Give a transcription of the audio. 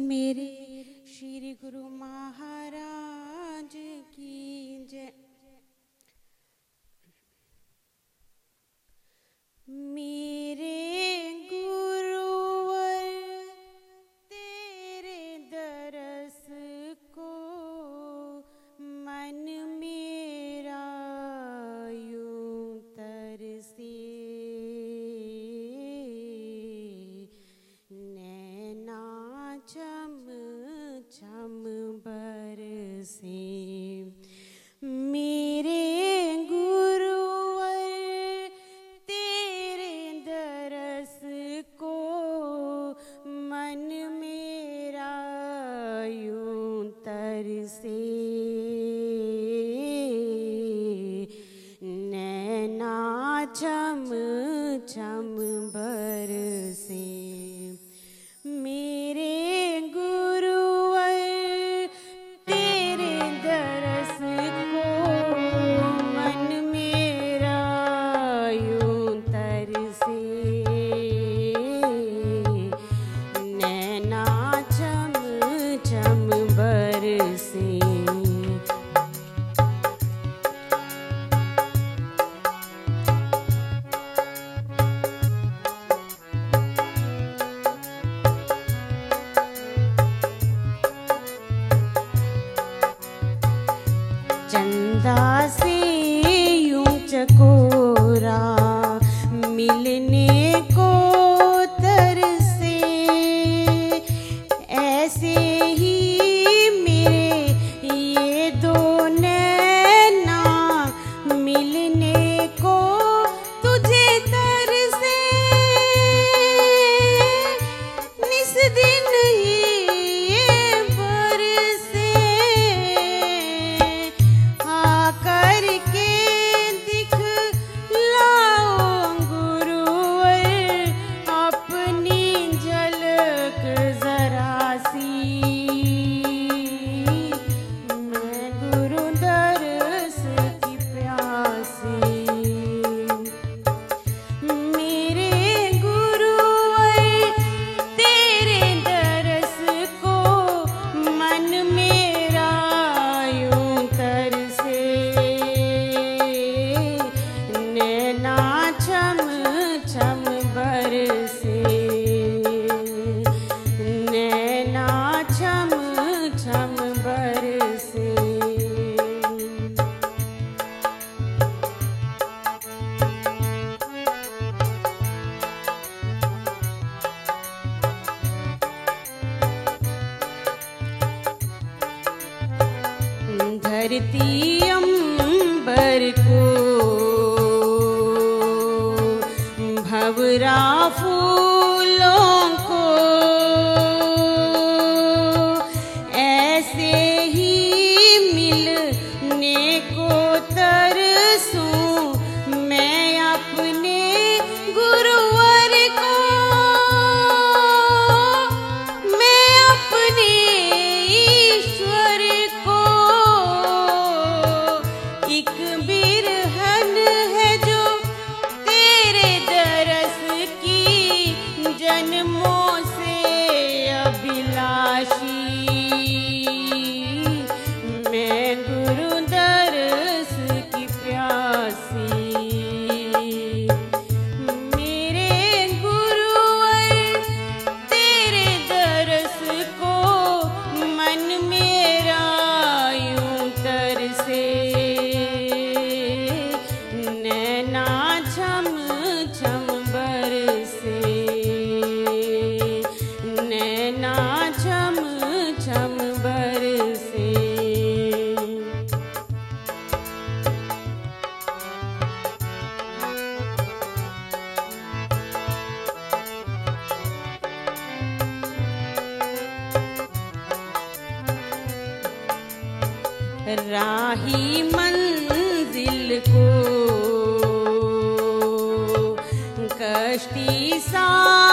मेरे श्री गुरु महाराज। assim. चंदा से यूँ चकोरा मिलने को तरसे ऐसे ही भगुरा Así राही मंजिल को कश्ती सा